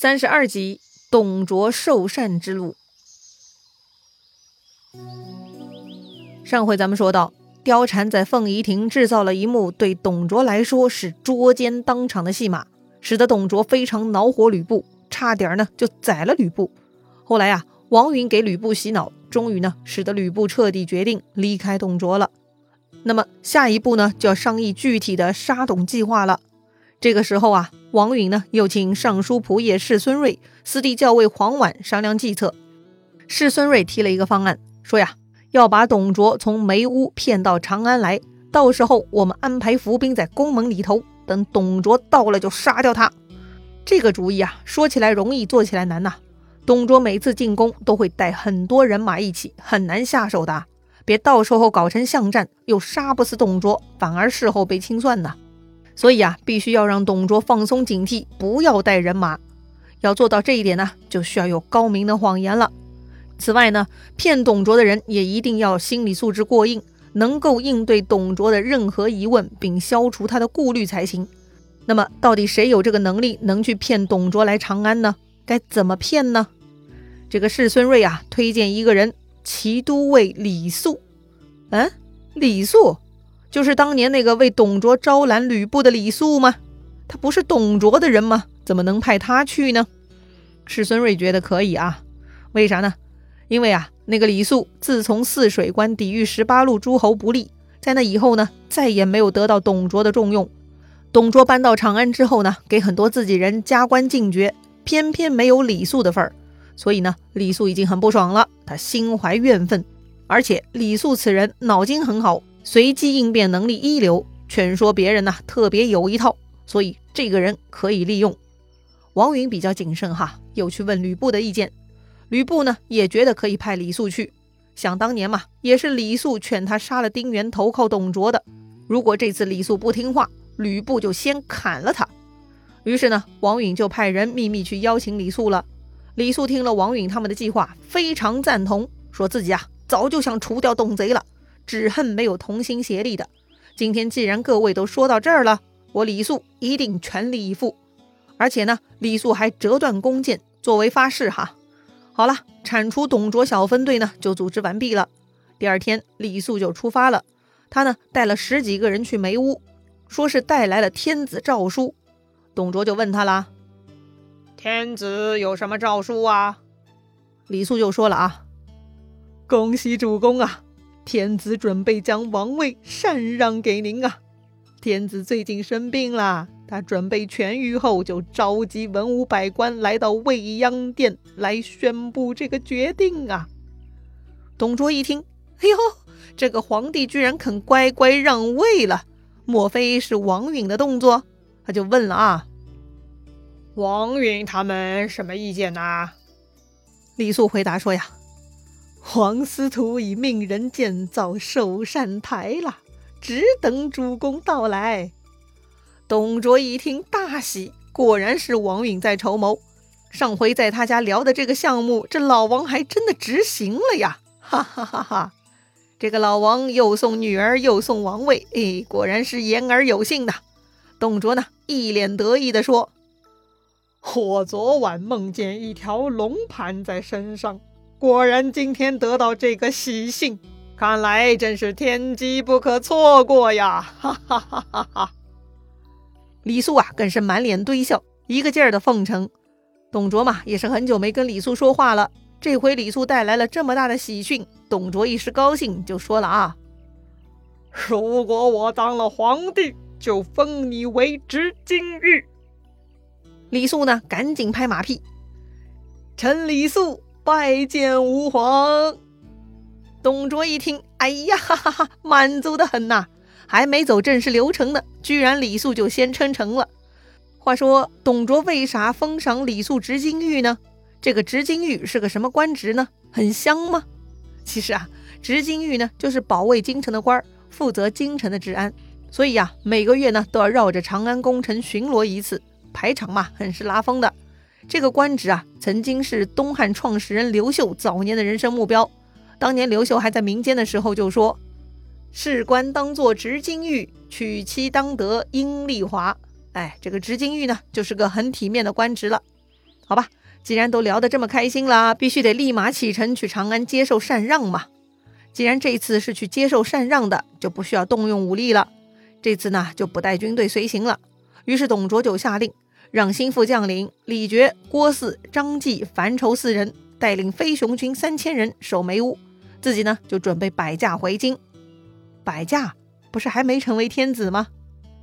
三十二集，董卓受禅之路。上回咱们说到，貂蝉在凤仪亭制造了一幕对董卓来说是捉奸当场的戏码，使得董卓非常恼火吕布，差点呢就宰了吕布。后来啊，王允给吕布洗脑，终于呢使得吕布彻底决定离开董卓了。那么下一步呢，就要商议具体的杀董计划了。这个时候啊，王允呢又请尚书仆射士孙瑞、司隶校尉黄绾商量计策。士孙瑞提了一个方案，说呀，要把董卓从梅屋骗到长安来，到时候我们安排伏兵在宫门里头，等董卓到了就杀掉他。这个主意啊，说起来容易，做起来难呐。董卓每次进宫都会带很多人马一起，很难下手的。别到时候搞成巷战，又杀不死董卓，反而事后被清算呢。所以啊，必须要让董卓放松警惕，不要带人马。要做到这一点呢，就需要有高明的谎言了。此外呢，骗董卓的人也一定要心理素质过硬，能够应对董卓的任何疑问，并消除他的顾虑才行。那么，到底谁有这个能力，能去骗董卓来长安呢？该怎么骗呢？这个世孙睿啊，推荐一个人，骑都尉李肃。嗯，李肃。就是当年那个为董卓招揽吕布的李肃吗？他不是董卓的人吗？怎么能派他去呢？士孙睿觉得可以啊，为啥呢？因为啊，那个李肃自从泗水关抵御十八路诸侯不利，在那以后呢，再也没有得到董卓的重用。董卓搬到长安之后呢，给很多自己人加官进爵，偏偏没有李肃的份儿，所以呢，李肃已经很不爽了，他心怀怨愤。而且李肃此人脑筋很好。随机应变能力一流，劝说别人呢特别有一套，所以这个人可以利用。王允比较谨慎哈，又去问吕布的意见。吕布呢也觉得可以派李肃去。想当年嘛，也是李肃劝他杀了丁原，投靠董卓的。如果这次李肃不听话，吕布就先砍了他。于是呢，王允就派人秘密去邀请李肃了。李肃听了王允他们的计划，非常赞同，说自己啊早就想除掉董贼了。只恨没有同心协力的。今天既然各位都说到这儿了，我李肃一定全力以赴。而且呢，李肃还折断弓箭作为发誓哈。好了，铲除董卓小分队呢就组织完毕了。第二天，李肃就出发了。他呢带了十几个人去梅屋，说是带来了天子诏书。董卓就问他了：“天子有什么诏书啊？”李肃就说了啊：“恭喜主公啊！”天子准备将王位禅让给您啊！天子最近生病了，他准备痊愈后就召集文武百官来到未央殿来宣布这个决定啊！董卓一听，哎呦，这个皇帝居然肯乖乖让位了，莫非是王允的动作？他就问了啊，王允他们什么意见呢？李肃回答说呀。黄司徒已命人建造寿善台了，只等主公到来。董卓一听大喜，果然是王允在筹谋。上回在他家聊的这个项目，这老王还真的执行了呀！哈哈哈哈！这个老王又送女儿又送王位，哎，果然是言而有信的。董卓呢，一脸得意地说：“我昨晚梦见一条龙盘在身上。”果然今天得到这个喜讯，看来真是天机不可错过呀！哈哈哈哈哈！李肃啊，更是满脸堆笑，一个劲儿的奉承。董卓嘛，也是很久没跟李肃说话了，这回李肃带来了这么大的喜讯，董卓一时高兴，就说了啊：“如果我当了皇帝，就封你为执金玉。”李肃呢，赶紧拍马屁：“臣李肃。”拜见吾皇！董卓一听，哎呀，哈哈哈，满足的很呐！还没走正式流程呢，居然李肃就先称臣了。话说，董卓为啥封赏李肃执金玉呢？这个执金玉是个什么官职呢？很香吗？其实啊，执金玉呢，就是保卫京城的官儿，负责京城的治安。所以呀，每个月呢，都要绕着长安宫城巡逻一次，排场嘛，很是拉风的。这个官职啊，曾经是东汉创始人刘秀早年的人生目标。当年刘秀还在民间的时候就说：“士官当作执金玉，娶妻当得阴丽华。”哎，这个执金玉呢，就是个很体面的官职了。好吧，既然都聊得这么开心了，必须得立马启程去长安接受禅让嘛。既然这次是去接受禅让的，就不需要动用武力了。这次呢，就不带军队随行了。于是董卓就下令，让心腹将领李傕、郭汜、张济、樊稠四人带领飞熊军三千人守梅屋，自己呢就准备摆驾回京。摆驾不是还没成为天子吗？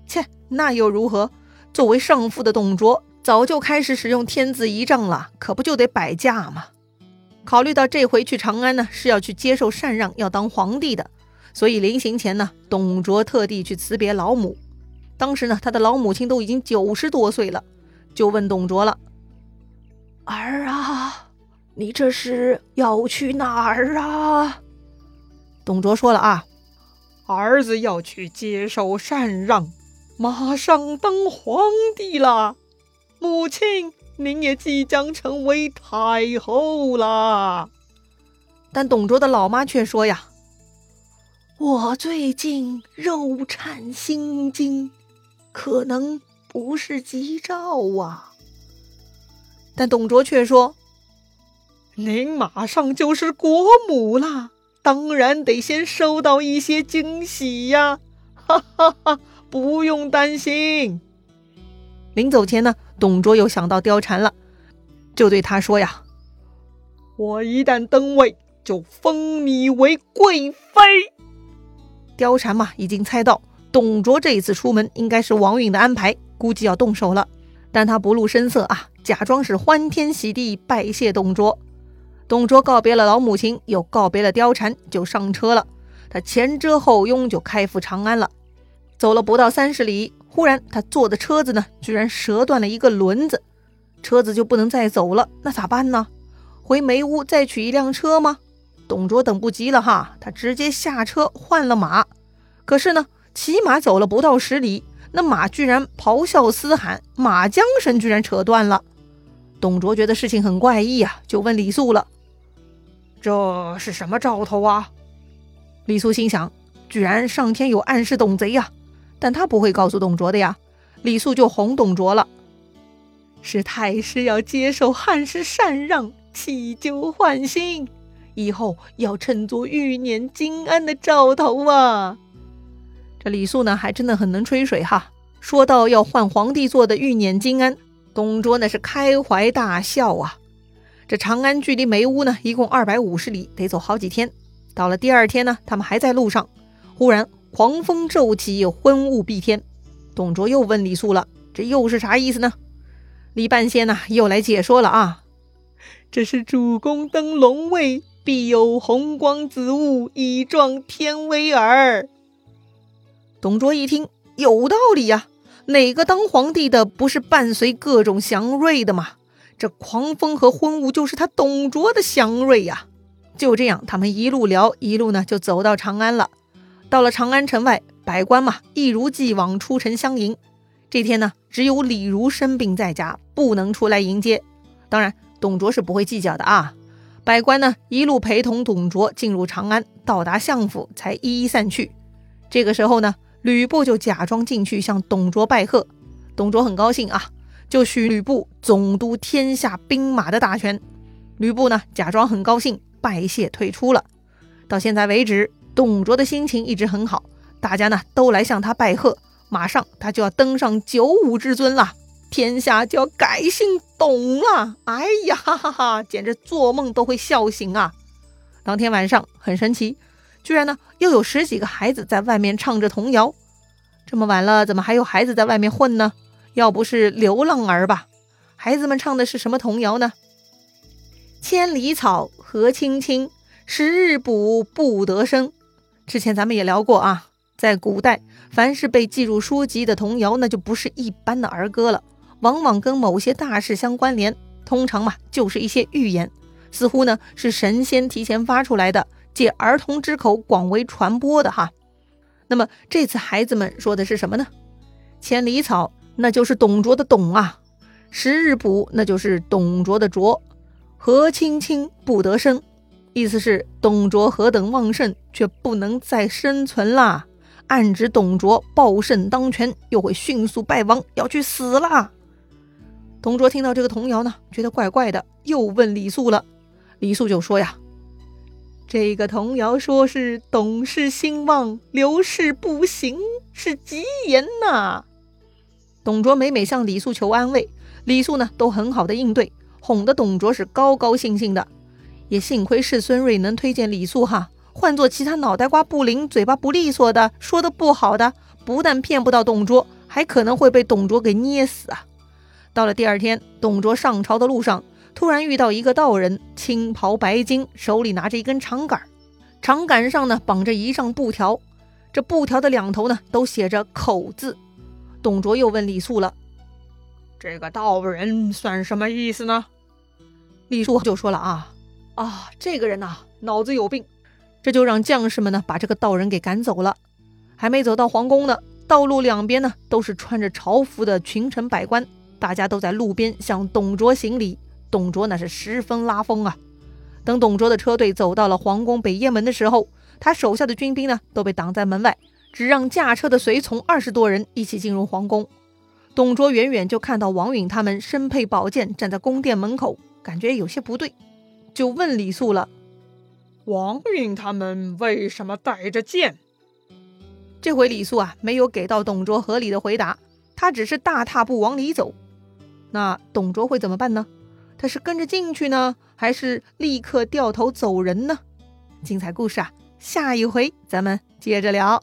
切，那又如何？作为上父的董卓早就开始使用天子仪仗了，可不就得摆驾吗？考虑到这回去长安呢是要去接受禅让，要当皇帝的。所以临行前呢，董卓特地去辞别老母。当时呢，他的老母亲都已经九十多岁了，就问董卓了：“儿啊，你这是要去哪儿啊？”董卓说了啊：“儿子要去接受禅让，马上当皇帝了。母亲，您也即将成为太后啦。”但董卓的老妈却说呀。我最近肉颤心惊，可能不是吉兆啊。但董卓却说：“您马上就是国母了，当然得先收到一些惊喜呀！”哈哈哈，不用担心。临走前呢，董卓又想到貂蝉了，就对他说：“呀，我一旦登位，就封你为贵妃。”貂蝉嘛，已经猜到董卓这一次出门应该是王允的安排，估计要动手了。但他不露声色啊，假装是欢天喜地拜谢董卓。董卓告别了老母亲，又告别了貂蝉，就上车了。他前遮后拥，就开赴长安了。走了不到三十里，忽然他坐的车子呢，居然折断了一个轮子，车子就不能再走了。那咋办呢？回梅屋再取一辆车吗？董卓等不及了哈，他直接下车换了马。可是呢，骑马走了不到十里，那马居然咆哮嘶喊，马缰绳居然扯断了。董卓觉得事情很怪异啊，就问李肃了：“这是什么兆头啊？”李肃心想：居然上天有暗示董贼呀！但他不会告诉董卓的呀。李肃就哄董卓了：“是太师要接受汉室禅让，弃旧换新。”以后要称作欲念金安的兆头啊！这李肃呢，还真的很能吹水哈。说到要换皇帝做的玉辇金鞍，董卓那是开怀大笑啊。这长安距离梅屋呢，一共二百五十里，得走好几天。到了第二天呢，他们还在路上，忽然狂风骤起，昏雾蔽天。董卓又问李肃了：“这又是啥意思呢？”李半仙呢，又来解说了啊：“这是主公登龙位。”必有红光紫雾，以壮天威耳。董卓一听，有道理呀！哪个当皇帝的不是伴随各种祥瑞的吗？这狂风和昏雾就是他董卓的祥瑞呀！就这样，他们一路聊，一路呢就走到长安了。到了长安城外，百官嘛一如既往出城相迎。这天呢，只有李儒生病在家，不能出来迎接。当然，董卓是不会计较的啊。百官呢，一路陪同董卓进入长安，到达相府才一一散去。这个时候呢，吕布就假装进去向董卓拜贺。董卓很高兴啊，就许吕布总督天下兵马的大权。吕布呢，假装很高兴，拜谢退出了。到现在为止，董卓的心情一直很好，大家呢都来向他拜贺，马上他就要登上九五之尊了。天下就要改姓董了，哎呀哈哈哈，简直做梦都会笑醒啊！当天晚上很神奇，居然呢又有十几个孩子在外面唱着童谣。这么晚了，怎么还有孩子在外面混呢？要不是流浪儿吧？孩子们唱的是什么童谣呢？千里草何青青，十日卜不得生。之前咱们也聊过啊，在古代，凡是被记入书籍的童谣，那就不是一般的儿歌了。往往跟某些大事相关联，通常嘛就是一些预言，似乎呢是神仙提前发出来的，借儿童之口广为传播的哈。那么这次孩子们说的是什么呢？千里草，那就是董卓的董啊；十日卜，那就是董卓的卓；何青青不得生，意思是董卓何等旺盛，却不能再生存啦，暗指董卓暴盛当权，又会迅速败亡，要去死啦。董卓听到这个童谣呢，觉得怪怪的，又问李肃了。李肃就说呀：“这个童谣说是董氏兴旺，刘氏不行，是吉言呐。”董卓每每向李肃求安慰，李肃呢都很好的应对，哄得董卓是高高兴兴的。也幸亏是孙瑞能推荐李肃哈，换做其他脑袋瓜不灵、嘴巴不利索的，说的不好的，不但骗不到董卓，还可能会被董卓给捏死啊。到了第二天，董卓上朝的路上，突然遇到一个道人，青袍白巾，手里拿着一根长杆，长杆上呢绑着一丈布条，这布条的两头呢都写着“口”字。董卓又问李肃了：“这个道人算什么意思呢？”李肃就说了：“啊啊，这个人呐，脑子有病。”这就让将士们呢把这个道人给赶走了。还没走到皇宫呢，道路两边呢都是穿着朝服的群臣百官。大家都在路边向董卓行礼，董卓那是十分拉风啊。等董卓的车队走到了皇宫北雁门的时候，他手下的军兵呢都被挡在门外，只让驾车的随从二十多人一起进入皇宫。董卓远远就看到王允他们身佩宝剑站在宫殿门口，感觉有些不对，就问李肃了：“王允他们为什么带着剑？”这回李肃啊没有给到董卓合理的回答，他只是大踏步往里走。那董卓会怎么办呢？他是跟着进去呢，还是立刻掉头走人呢？精彩故事啊，下一回咱们接着聊。